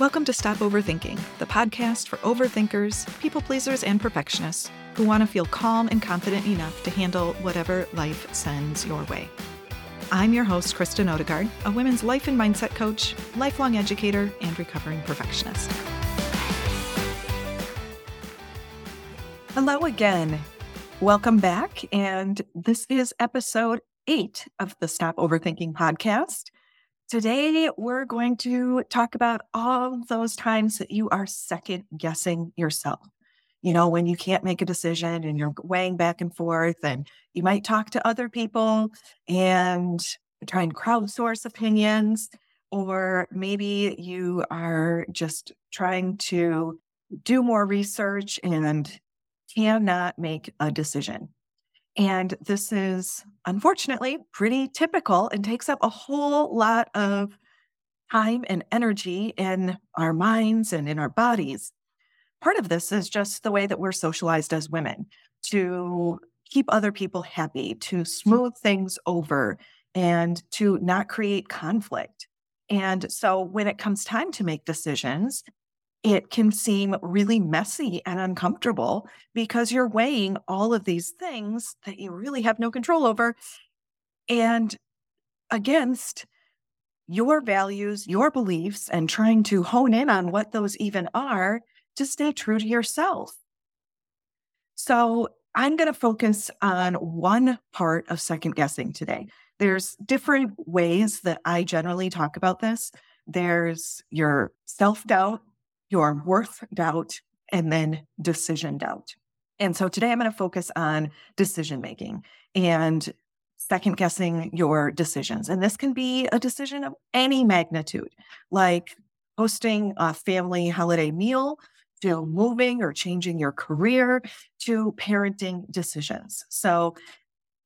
Welcome to Stop Overthinking, the podcast for overthinkers, people pleasers, and perfectionists who want to feel calm and confident enough to handle whatever life sends your way. I'm your host, Kristen Odegaard, a women's life and mindset coach, lifelong educator, and recovering perfectionist. Hello again. Welcome back. And this is episode eight of the Stop Overthinking podcast. Today, we're going to talk about all those times that you are second guessing yourself. You know, when you can't make a decision and you're weighing back and forth, and you might talk to other people and try and crowdsource opinions, or maybe you are just trying to do more research and cannot make a decision. And this is unfortunately pretty typical and takes up a whole lot of time and energy in our minds and in our bodies. Part of this is just the way that we're socialized as women to keep other people happy, to smooth things over, and to not create conflict. And so when it comes time to make decisions, it can seem really messy and uncomfortable because you're weighing all of these things that you really have no control over and against your values, your beliefs, and trying to hone in on what those even are to stay true to yourself. So, I'm going to focus on one part of second guessing today. There's different ways that I generally talk about this. There's your self doubt, your worth doubt, and then decision doubt. And so today I'm going to focus on decision making and second guessing your decisions. And this can be a decision of any magnitude, like hosting a family holiday meal, to moving or changing your career, to parenting decisions. So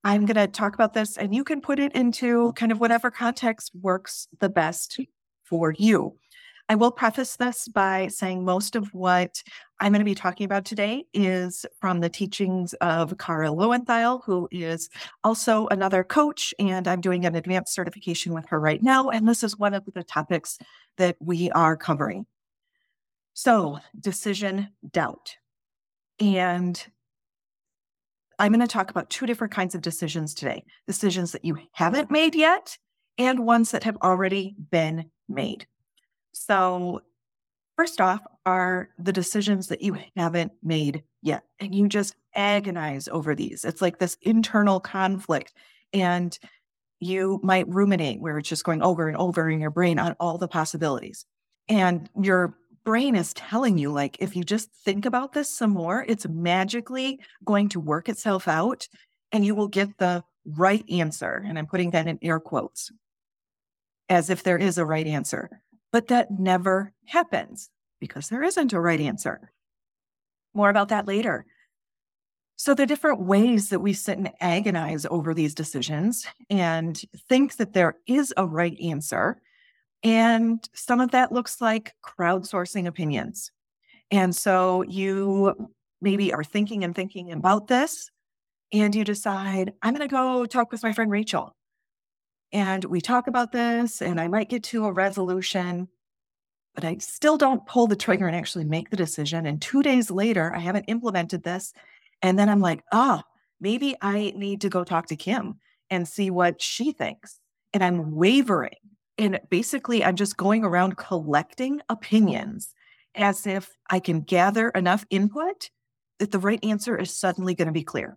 I'm going to talk about this, and you can put it into kind of whatever context works the best for you. I will preface this by saying most of what I'm going to be talking about today is from the teachings of Kara Loewentheil, who is also another coach, and I'm doing an advanced certification with her right now. And this is one of the topics that we are covering. So, decision doubt. And I'm going to talk about two different kinds of decisions today decisions that you haven't made yet, and ones that have already been made. So, first off, are the decisions that you haven't made yet. And you just agonize over these. It's like this internal conflict. And you might ruminate where it's just going over and over in your brain on all the possibilities. And your brain is telling you, like, if you just think about this some more, it's magically going to work itself out and you will get the right answer. And I'm putting that in air quotes as if there is a right answer. But that never happens because there isn't a right answer. More about that later. So, the different ways that we sit and agonize over these decisions and think that there is a right answer. And some of that looks like crowdsourcing opinions. And so you maybe are thinking and thinking about this, and you decide, I'm going to go talk with my friend Rachel and we talk about this and I might get to a resolution, but I still don't pull the trigger and actually make the decision. And two days later, I haven't implemented this. And then I'm like, oh, maybe I need to go talk to Kim and see what she thinks. And I'm wavering. And basically, I'm just going around collecting opinions as if I can gather enough input that the right answer is suddenly going to be clear.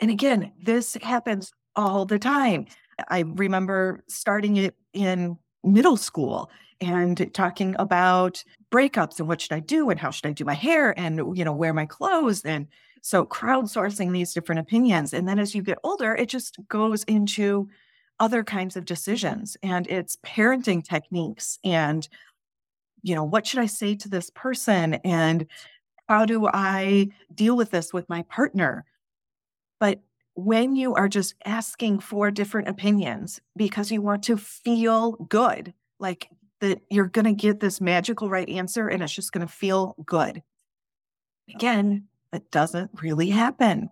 And again, this happens all the time. I remember starting it in middle school and talking about breakups and what should I do and how should I do my hair and you know wear my clothes and so crowdsourcing these different opinions. And then as you get older it just goes into other kinds of decisions and it's parenting techniques and you know what should I say to this person and how do I deal with this with my partner? But when you are just asking for different opinions because you want to feel good, like that you're going to get this magical right answer and it's just going to feel good. Again, it doesn't really happen.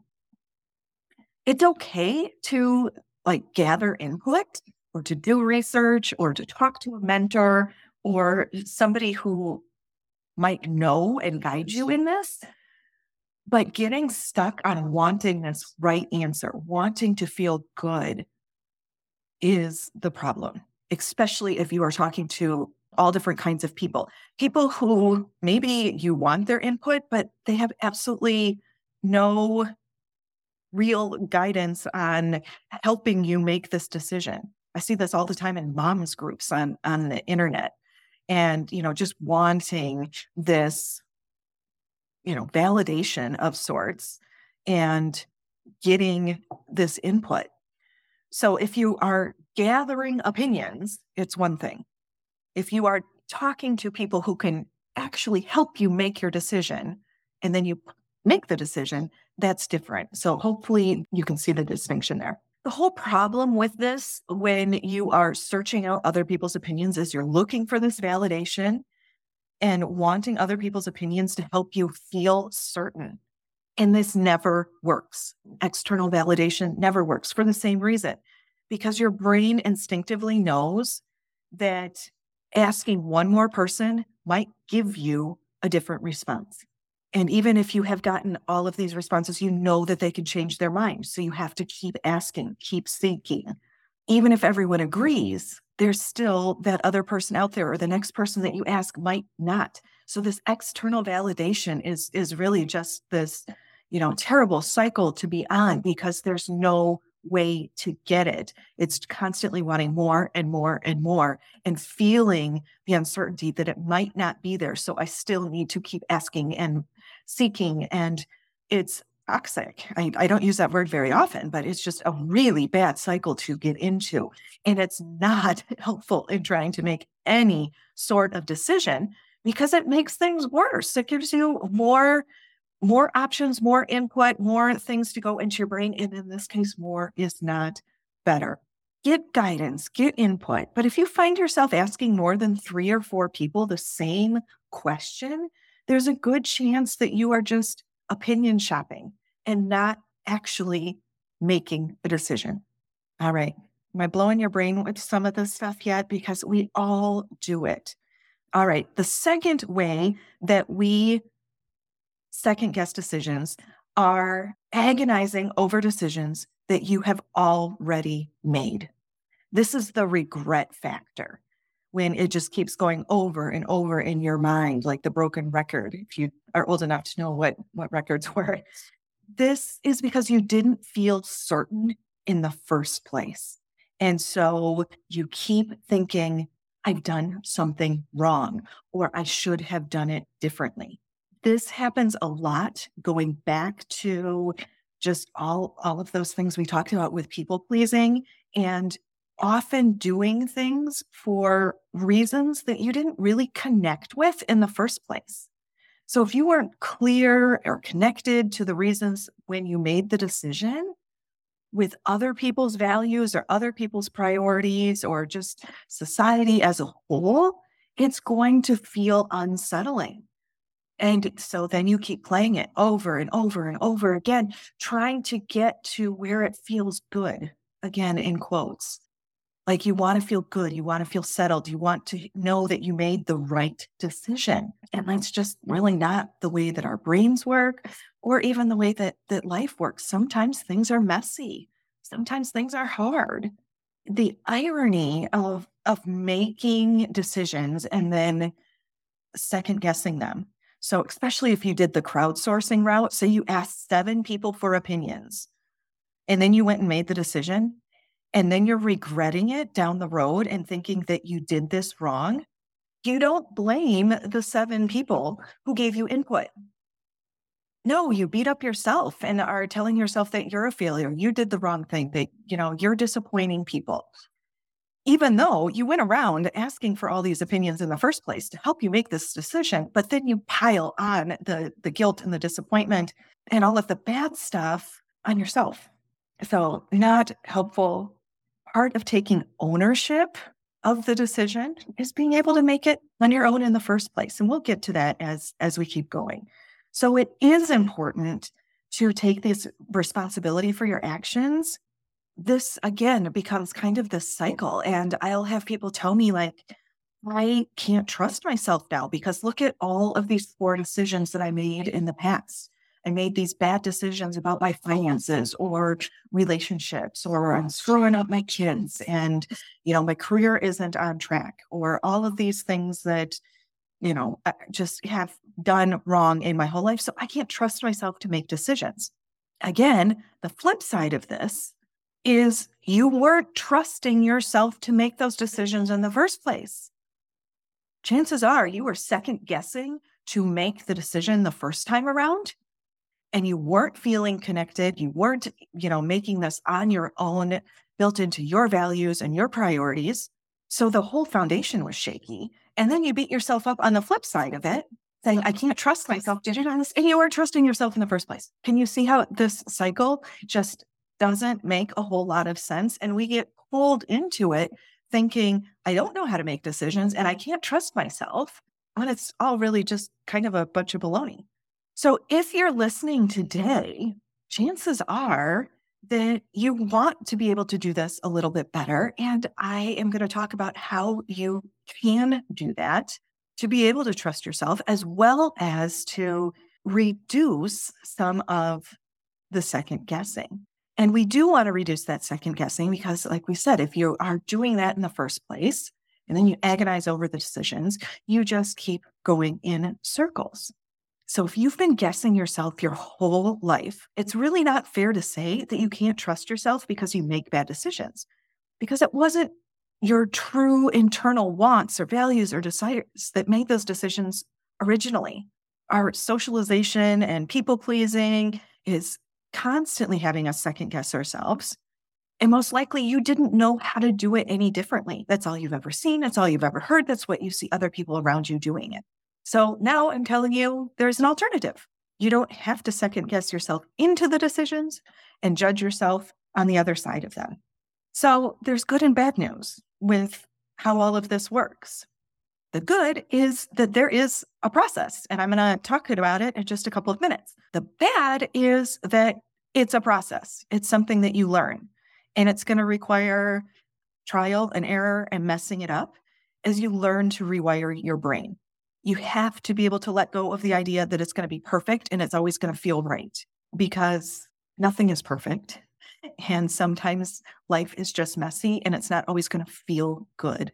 It's okay to like gather input or to do research or to talk to a mentor or somebody who might know and guide you in this. But getting stuck on wanting this right answer, wanting to feel good is the problem, especially if you are talking to all different kinds of people. People who maybe you want their input, but they have absolutely no real guidance on helping you make this decision. I see this all the time in moms groups on on the internet and you know just wanting this you know validation of sorts and getting this input. So if you are gathering opinions, it's one thing. If you are talking to people who can actually help you make your decision and then you make the decision, that's different. So hopefully you can see the distinction there. The whole problem with this, when you are searching out other people's opinions, is you're looking for this validation and wanting other people's opinions to help you feel certain. And this never works. External validation never works for the same reason, because your brain instinctively knows that asking one more person might give you a different response. And even if you have gotten all of these responses, you know that they can change their mind. So you have to keep asking, keep seeking. Even if everyone agrees, there's still that other person out there or the next person that you ask might not. So this external validation is is really just this, you know, terrible cycle to be on because there's no way to get it. It's constantly wanting more and more and more and feeling the uncertainty that it might not be there. So I still need to keep asking and seeking. And it's toxic. I, I, don't use that word very often, but it's just a really bad cycle to get into. And it's not helpful in trying to make any sort of decision because it makes things worse. It gives you more more options, more input, more things to go into your brain. And in this case, more is not better. Get guidance, get input. But if you find yourself asking more than three or four people the same question, there's a good chance that you are just opinion shopping and not actually making a decision. All right. Am I blowing your brain with some of this stuff yet? Because we all do it. All right. The second way that we second guess decisions are agonizing over decisions that you have already made. This is the regret factor when it just keeps going over and over in your mind, like the broken record, if you are old enough to know what, what records were. This is because you didn't feel certain in the first place. And so you keep thinking, I've done something wrong, or I should have done it differently. This happens a lot going back to just all, all of those things we talked about with people pleasing and often doing things for reasons that you didn't really connect with in the first place. So if you weren't clear or connected to the reasons when you made the decision with other people's values or other people's priorities or just society as a whole, it's going to feel unsettling. And so then you keep playing it over and over and over again, trying to get to where it feels good, again, in quotes. Like you want to feel good, you want to feel settled, you want to know that you made the right decision. And that's just really not the way that our brains work or even the way that, that life works. Sometimes things are messy, sometimes things are hard. The irony of, of making decisions and then second guessing them. So, especially if you did the crowdsourcing route, say you asked seven people for opinions and then you went and made the decision and then you're regretting it down the road and thinking that you did this wrong, you don't blame the seven people who gave you input. No, you beat up yourself and are telling yourself that you're a failure. You did the wrong thing, that, you know, you're disappointing people. Even though you went around asking for all these opinions in the first place to help you make this decision, but then you pile on the, the guilt and the disappointment and all of the bad stuff on yourself. So, not helpful part of taking ownership of the decision is being able uh-huh. to make it on your own in the first place. And we'll get to that as, as we keep going. So it is important to take this responsibility for your actions. This again becomes kind of this cycle. And I'll have people tell me, like, I can't trust myself now because look at all of these poor decisions that I made in the past. I made these bad decisions about my oh, finances or relationships, or I'm screwing up my kids, and you know, my career isn't on track, or all of these things that you know just have done wrong in my whole life. So I can't trust myself to make decisions. Again, the flip side of this is you weren't trusting yourself to make those decisions in the first place. Chances are you were second guessing to make the decision the first time around and you weren't feeling connected. You weren't, you know, making this on your own, built into your values and your priorities. So the whole foundation was shaky. And then you beat yourself up on the flip side of it saying, I can't trust myself. Did it this? And you weren't trusting yourself in the first place. Can you see how this cycle just doesn't make a whole lot of sense? And we get pulled into it thinking, I don't know how to make decisions and I can't trust myself. When it's all really just kind of a bunch of baloney. So if you're listening today, chances are that you want to be able to do this a little bit better. And I am going to talk about how you can do that to be able to trust yourself, as well as to reduce some of the second guessing. And we do want to reduce that second guessing because, like we said, if you are doing that in the first place and then you agonize over the decisions, you just keep going in circles. So, if you've been guessing yourself your whole life, it's really not fair to say that you can't trust yourself because you make bad decisions, because it wasn't your true internal wants or values or desires that made those decisions originally. Our socialization and people pleasing is constantly having us second guess ourselves. And most likely, you didn't know how to do it any differently. That's all you've ever seen. That's all you've ever heard. That's what you see other people around you doing it. So now I'm telling you there's an alternative. You don't have to second guess yourself into the decisions and judge yourself on the other side of them. So there's good and bad news with how all of this works. The good is that there is a process, and I'm going to talk about it in just a couple of minutes. The bad is that it's a process, it's something that you learn, and it's going to require trial and error and messing it up as you learn to rewire your brain. You have to be able to let go of the idea that it's going to be perfect and it's always going to feel right because nothing is perfect. And sometimes life is just messy and it's not always going to feel good.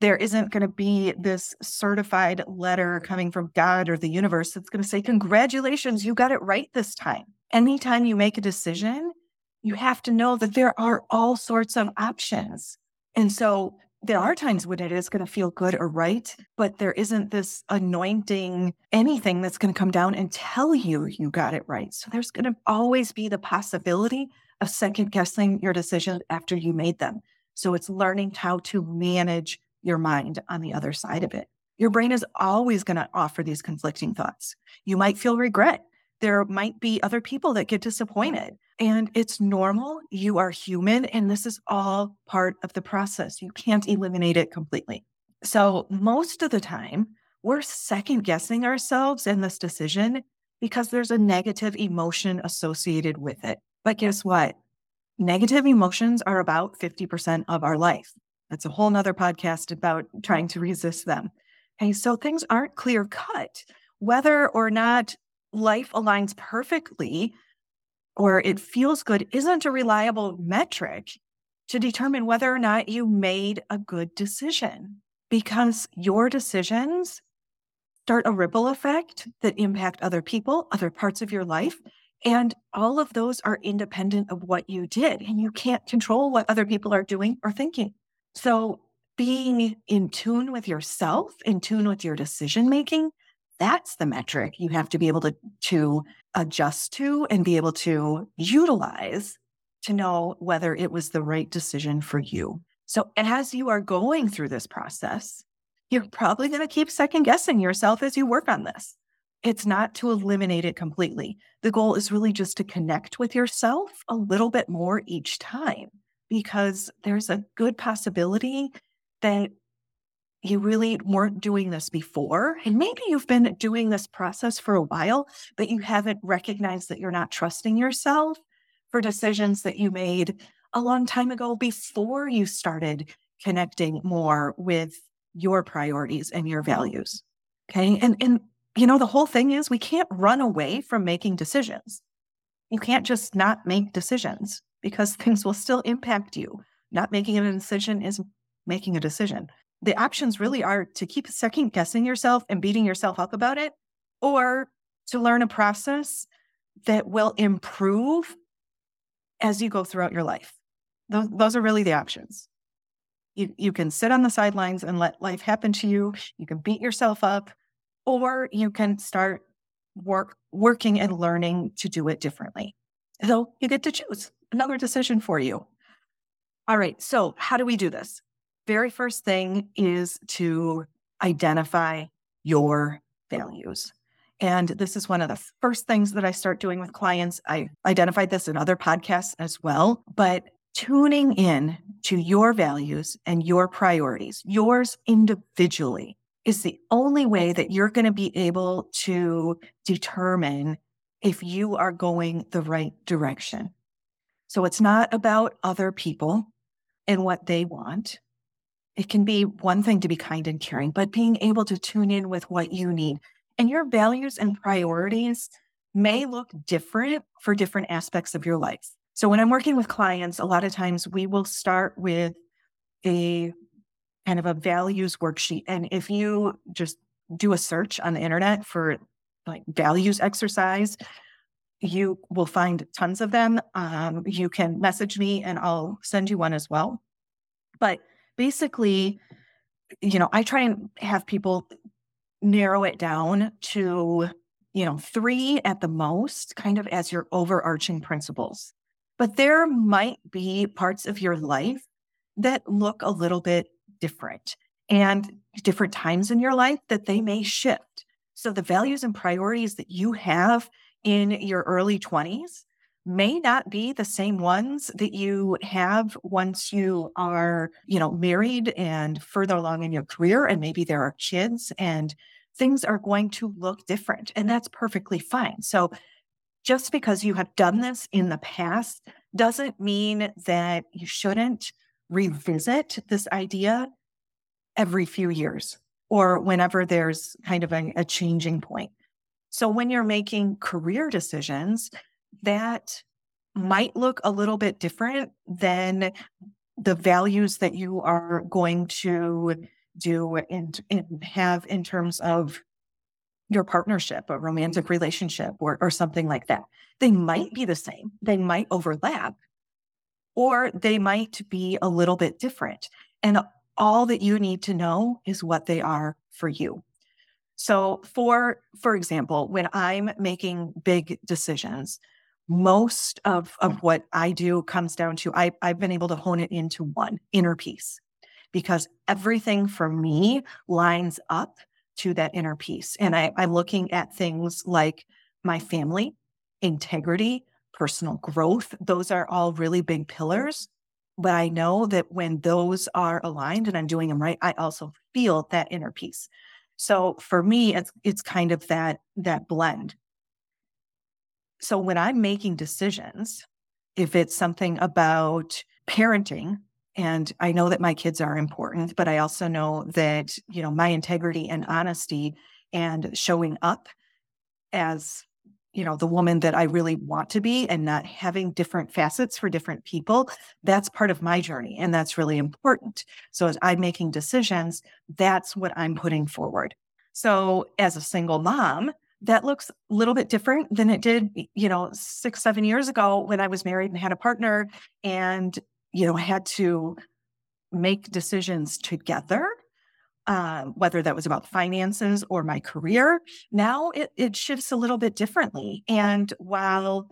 There isn't going to be this certified letter coming from God or the universe that's going to say, Congratulations, you got it right this time. Anytime you make a decision, you have to know that there are all sorts of options. And so there are times when it is going to feel good or right, but there isn't this anointing anything that's going to come down and tell you you got it right. So there's going to always be the possibility of second guessing your decisions after you made them. So it's learning how to manage your mind on the other side of it. Your brain is always going to offer these conflicting thoughts. You might feel regret. There might be other people that get disappointed, and it's normal. You are human, and this is all part of the process. You can't eliminate it completely. So, most of the time, we're second guessing ourselves in this decision because there's a negative emotion associated with it. But guess what? Negative emotions are about 50% of our life. That's a whole nother podcast about trying to resist them. Okay, so things aren't clear cut. Whether or not life aligns perfectly or it feels good isn't a reliable metric to determine whether or not you made a good decision because your decisions start a ripple effect that impact other people, other parts of your life, and all of those are independent of what you did. And you can't control what other people are doing or thinking. So being in tune with yourself, in tune with your decision making, that's the metric you have to be able to, to adjust to and be able to utilize to know whether it was the right decision for you. So as you are going through this process, you're probably going to keep second guessing yourself as you work on this. It's not to eliminate it completely. The goal is really just to connect with yourself a little bit more each time because there's a good possibility that you really weren't doing this before. And maybe you've been doing this process for a while, but you haven't recognized that you're not trusting yourself for decisions that you made a long time ago before you started connecting more with your priorities and your values. Okay. And, and, you know, the whole thing is we can't run away from making decisions. You can't just not make decisions because things will still impact you. Not making a decision is making a decision. The options really are to keep second guessing yourself and beating yourself up about it, or to learn a process that will improve as you go throughout your life. Those, those are really the options. You, you can sit on the sidelines and let life happen to you. You can beat yourself up, or you can start work working and learning to do it differently. So you get to choose another decision for you. All right. So how do we do this? Very first thing is to identify your values. And this is one of the first things that I start doing with clients. I identified this in other podcasts as well, but tuning in to your values and your priorities, yours individually, is the only way that you're going to be able to determine if you are going the right direction. So it's not about other people and what they want. It can be one thing to be kind and caring, but being able to tune in with what you need and your values and priorities may look different for different aspects of your life. So when I'm working with clients, a lot of times we will start with a kind of a values worksheet. And if you just do a search on the internet for like values exercise, you will find tons of them. Um, you can message me and I'll send you one as well. But basically, you know, I try and have people narrow it down to, you know, three at the most, kind of as your overarching principles. But there might be parts of your life that look a little bit different and different times in your life that they may shift. So the values and priorities that you have in your early 20s may not be the same ones that you have once you are, you know, married and further along in your career and maybe there are kids and things are going to look different and that's perfectly fine. So just because you have done this in the past doesn't mean that you shouldn't revisit this idea every few years or whenever there's kind of a, a changing point. So when you're making career decisions, that might look a little bit different than the values that you are going to do and, and have in terms of your partnership, a romantic relationship, or, or something like that. They might be the same, they might overlap, or they might be a little bit different. And all that you need to know is what they are for you. So for for example, when I'm making big decisions, most of, of what I do comes down to I, I've been able to hone it into one inner peace because everything for me lines up to that inner peace. And I, I'm looking at things like my family, integrity, personal growth. Those are all really big pillars. But I know that when those are aligned and I'm doing them right, I also feel that inner peace. So for me, it's it's kind of that that blend. So when I'm making decisions, if it's something about parenting, and I know that my kids are important, but I also know that, you know, my integrity and honesty and showing up as you know the woman that i really want to be and not having different facets for different people that's part of my journey and that's really important. So as i'm making decisions that's what i'm putting forward. So as a single mom that looks a little bit different than it did you know 6 7 years ago when i was married and had a partner and you know had to make decisions together um, whether that was about finances or my career. Now it, it shifts a little bit differently. And while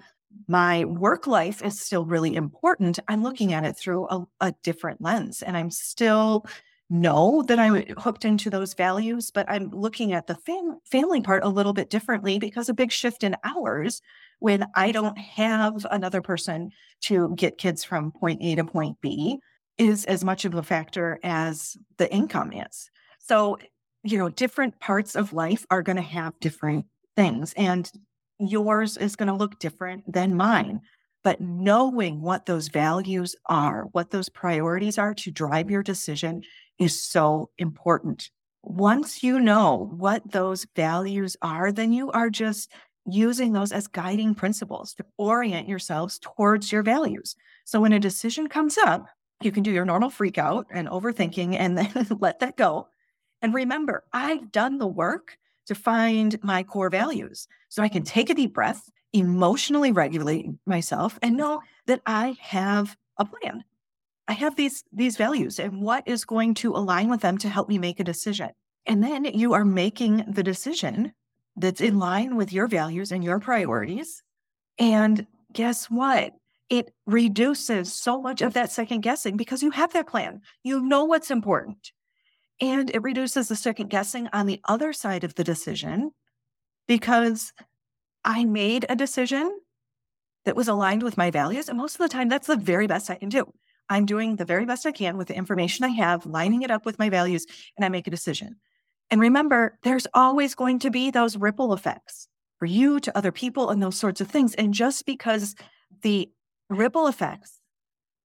my work life is still really important, I'm looking at it through a, a different lens. And I'm still know that I'm hooked into those values, but I'm looking at the fam- family part a little bit differently because a big shift in hours when I don't have another person to get kids from point A to point B is as much of a factor as the income is. So, you know, different parts of life are going to have different things, and yours is going to look different than mine. But knowing what those values are, what those priorities are to drive your decision is so important. Once you know what those values are, then you are just using those as guiding principles to orient yourselves towards your values. So when a decision comes up, you can do your normal freak out and overthinking and then let that go. And remember, I've done the work to find my core values. So I can take a deep breath, emotionally regulate myself, and know that I have a plan. I have these these values and what is going to align with them to help me make a decision. And then you are making the decision that's in line with your values and your priorities. And guess what? It reduces so much of that second guessing because you have that plan. You know what's important. And it reduces the second guessing on the other side of the decision because I made a decision that was aligned with my values. And most of the time, that's the very best I can do. I'm doing the very best I can with the information I have, lining it up with my values, and I make a decision. And remember, there's always going to be those ripple effects for you to other people and those sorts of things. And just because the ripple effects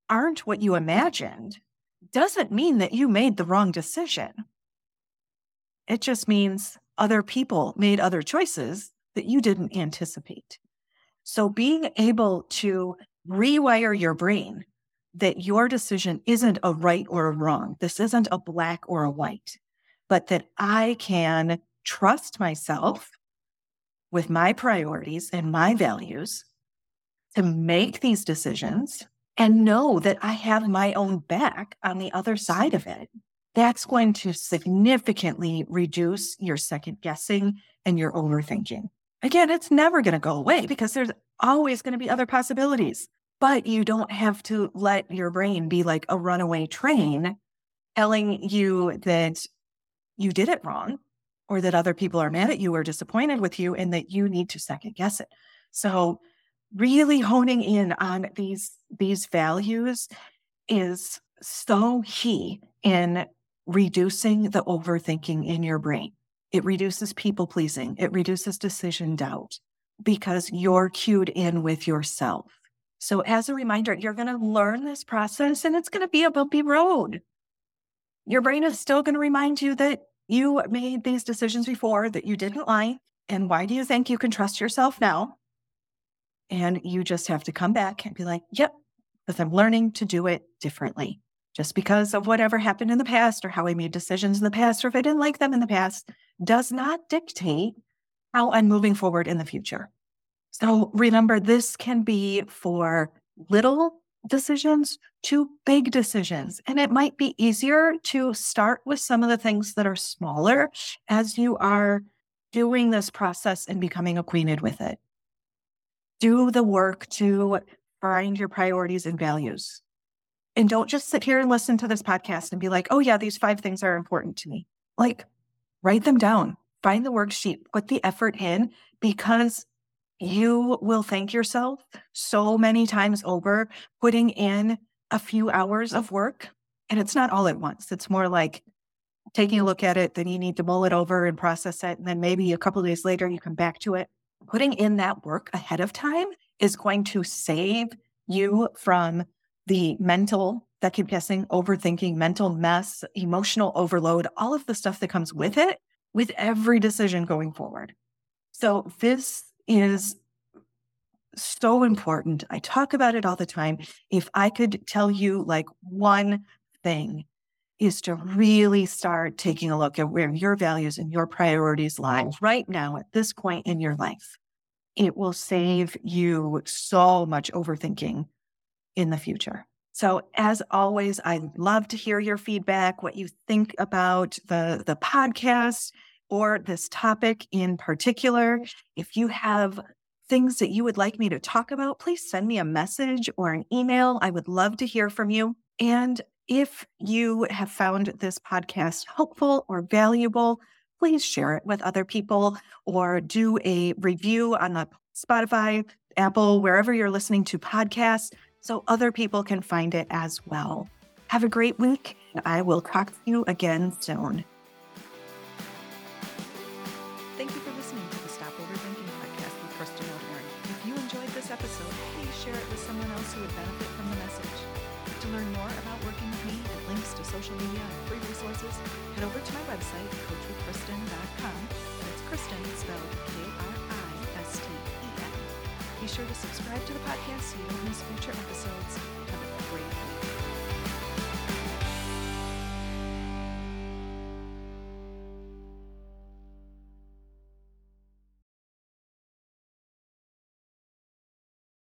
aren't what you imagined doesn't mean that you made the wrong decision. It just means other people made other choices that you didn't anticipate. So being able to rewire your brain that your decision isn't a right or a wrong, this isn't a black or a white, but that I can trust myself with my priorities and my values to make these decisions and know that I have my own back on the other side of it. That's going to significantly reduce your second guessing and your overthinking. Again, it's never going to go away because there's always going to be other possibilities, but you don't have to let your brain be like a runaway train telling you that you did it wrong or that other people are mad at you or disappointed with you and that you need to second guess it. So really honing in on these these values is so key in reducing the overthinking in your brain. It reduces people pleasing. It reduces decision doubt because you're cued in with yourself. So as a reminder, you're going to learn this process and it's going to be a bumpy road. Your brain is still going to remind you that you made these decisions before that you didn't like. And why do you think you can trust yourself now? And you just have to come back and be like, yep, because I'm learning to do it differently. Just because of whatever happened in the past or how I made decisions in the past or if I didn't like them in the past does not dictate how I'm moving forward in the future. So remember, this can be for little decisions to big decisions. And it might be easier to start with some of the things that are smaller as you are doing this process and becoming acquainted with it do the work to find your priorities and values. And don't just sit here and listen to this podcast and be like, oh, yeah, these five things are important to me. Like, write them down, find the worksheet, put the effort in because you will thank yourself so many times over putting in a few hours of work. And it's not all at once, it's more like taking a mm-hmm. look at it, then you need to mull it over and process it. And then maybe a couple days later, you come back to it putting in that work ahead of time is going to save you from the mental that keep guessing, overthinking, mental mess, emotional overload, all of the stuff that comes with it with every decision going forward. So this is so important. I talk about it all the time. If I could tell you like one thing is to really start taking a look at where your values and your priorities lie right now at this point in your life. It will save you so much overthinking in the future. So as always, I love to hear your feedback, what you think about the, the podcast or this topic in particular. Mm. If you have things that you would like me to talk about, please send me a message or an email. I would love to hear from you. And if you have found this podcast helpful or valuable, please share it with other people or do a review on the Spotify, Apple, wherever you're listening to podcasts, so other people can find it as well. Have a great week. I will talk to you again soon. Social media and free resources, head over to my website, coachwithkristen.com. That's Kristen spelled K-R-I-S-T-E-N. Be sure to subscribe to the podcast so you don't miss future episodes